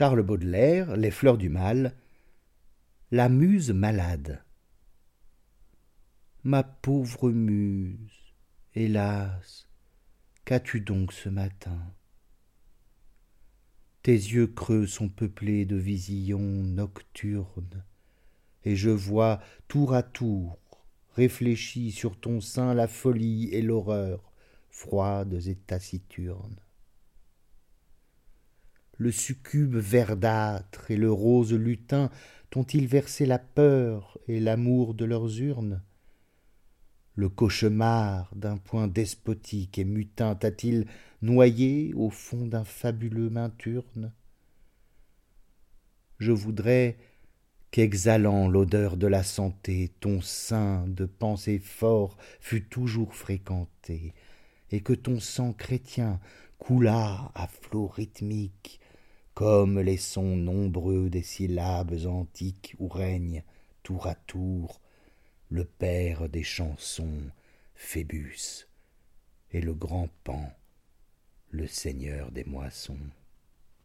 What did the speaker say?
Charles Baudelaire, Les fleurs du mal, La muse malade. Ma pauvre muse, hélas, qu'as-tu donc ce matin? Tes yeux creux sont peuplés de visions nocturnes, et je vois tour à tour réfléchis sur ton sein la folie et l'horreur, froides et taciturnes le succube verdâtre et le rose lutin t'ont-ils versé la peur et l'amour de leurs urnes? Le cauchemar d'un point despotique et mutin t'a-t-il noyé au fond d'un fabuleux minturne? Je voudrais qu'exhalant l'odeur de la santé ton sein de pensée fort fût toujours fréquenté et que ton sang chrétien coulât à flots rythmiques comme les sons nombreux des syllabes antiques où règne tour à tour le père des chansons phébus et le grand pan le seigneur des moissons